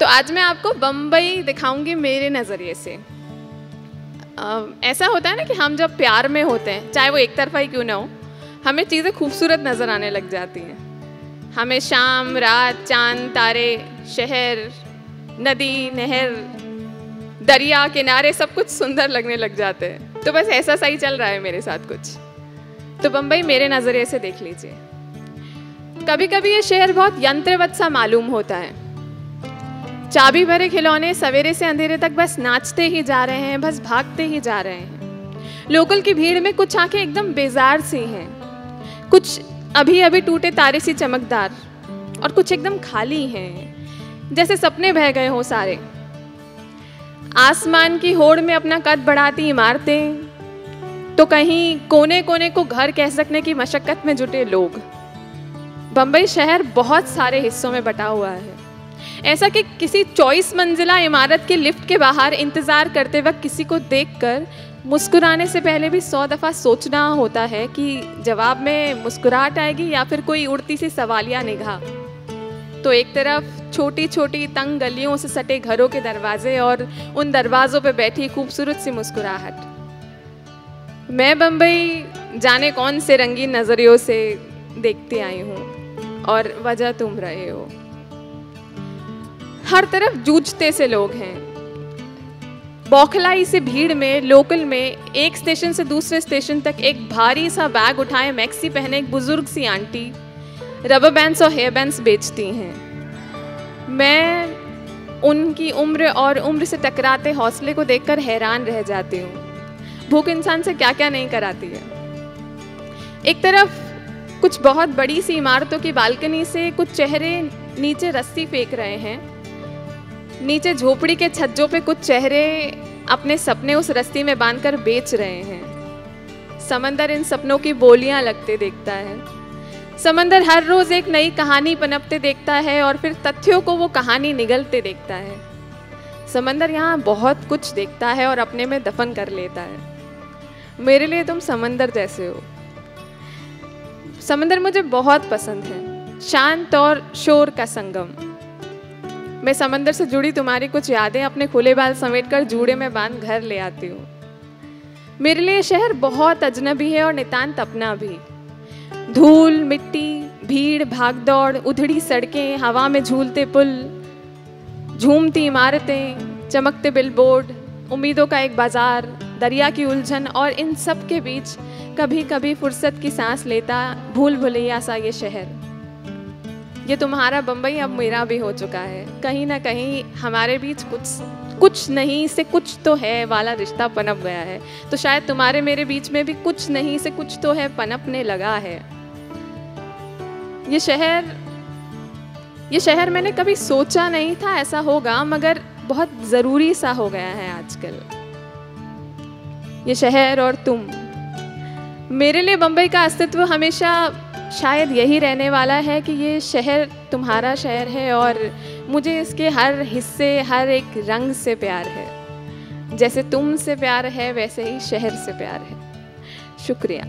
तो आज मैं आपको बम्बई दिखाऊँगी मेरे नज़रिए से। ऐसा होता है ना कि हम जब प्यार में होते हैं, चाहे वो एक तरफा ही क्यों ना हो, हमें चीज़ें खूबसूरत नज़र आने लग जाती हैं। हमें शाम, रात, चाँद, तारे, शहर, नदी, नहर, दरिया, किनारे सब कुछ सुंदर लगने लग जाते हैं। तो बस ऐसा सही चल रहा है मेरे साथ कुछ। तो बम्बई मेरे नज़रिए से देख लीजिए। कभी कभी ये शहर बहुत यंत्रवत सा मालूम होता है। चाबी भरे खिलौने सवेरे से अंधेरे तक बस नाचते ही जा रहे हैं, बस भागते ही जा रहे हैं। लोकल की भीड़ में कुछ आँखें एकदम बेजार सी हैं। कुछ अभी अभी टूटे तारे सी चमकदार और कुछ एकदम खाली हैं, जैसे सपने बह गए हो सारे। आसमान की होड़ में अपना कद बढ़ाती इमारतें तो कहीं कोने कोने को घर कह सकने की मशक्कत में जुटे लोग। बम्बई शहर बहुत सारे हिस्सों में बटा हुआ है। ऐसा कि किसी चौबीस मंजिला इमारत के लिफ्ट के बाहर इंतज़ार करते वक्त किसी को देखकर मुस्कुराने से पहले भी सौ दफ़ा सोचना होता है कि जवाब में मुस्कुराहट आएगी या फिर कोई उड़ती सी सवालिया निगाह। तो एक तरफ़ छोटी छोटी तंग गलियों से सटे घरों के दरवाजे और उन दरवाज़ों पर बैठी खूबसूरत सी मुस्कुराहट। मैं बम्बई जाने कौन से रंगीन नज़रियों से देखती आई हूँ और वजह तुम रहे हो। हर तरफ़ जूझते से लोग हैं। बौखलाई से भीड़ में, लोकल में, एक स्टेशन से दूसरे स्टेशन तक एक भारी सा बैग उठाए मैक्सी पहने एक बुज़ुर्ग सी आंटी, रबर बैंड्स और हेयर बैंड्स बेचती हैं। मैं उनकी उम्र और उम्र से टकराते हौसले को देखकर हैरान रह जाती हूँ। भूख इंसान से क्या क्या नहीं कराती है। एक तरफ़ कुछ बहुत बड़ी सी इमारतों की बालकनी से कुछ चेहरे नीचे रस्सी फेंक रहे हैं। नीचे झोपड़ी के छज्जों पे कुछ चेहरे अपने सपने उस रस्ती में बांधकर बेच रहे हैं। समंदर इन सपनों की बोलियाँ लगते देखता है। समंदर हर रोज एक नई कहानी पनपते देखता है और फिर तथ्यों को वो कहानी निगलते देखता है। समंदर यहाँ बहुत कुछ देखता है और अपने में दफन कर लेता है। मेरे लिए तुम समंदर जैसे हो। समंदर मुझे बहुत पसंद है। शांत और शोर का संगम। मैं समंदर से जुड़ी तुम्हारी कुछ यादें अपने खुले बाल समेट कर जूड़े में बाँध घर ले आती हूँ। मेरे लिए शहर बहुत अजनबी है और नितान्त अपना भी। धूल, मिट्टी, भीड़, भागदौड़, उधड़ी सड़कें, हवा में झूलते पुल, झूमती इमारतें, चमकते बिलबोर्ड, उम्मीदों का एक बाज़ार, दरिया की उलझन और इन सब के बीच कभी कभी फुर्सत की सांस लेता भूल भुलैया सा ये शहर। ये तुम्हारा बम्बई अब मेरा भी हो चुका है। कहीं ना कहीं हमारे बीच कुछ कुछ नहीं से कुछ तो है वाला रिश्ता पनप गया है। तो शायद तुम्हारे मेरे बीच में भी कुछ नहीं से कुछ तो है पनपने लगा है। ये शहर ये शहर मैंने कभी सोचा नहीं था ऐसा होगा, मगर बहुत ज़रूरी सा हो गया है आजकल। ये शहर और तुम मेरे लिए बम्बई का अस्तित्व हमेशा शायद यही रहने वाला है कि ये शहर तुम्हारा शहर है और मुझे इसके हर हिस्से, हर एक रंग से प्यार है। जैसे तुम से प्यार है, वैसे ही शहर से प्यार है। शुक्रिया।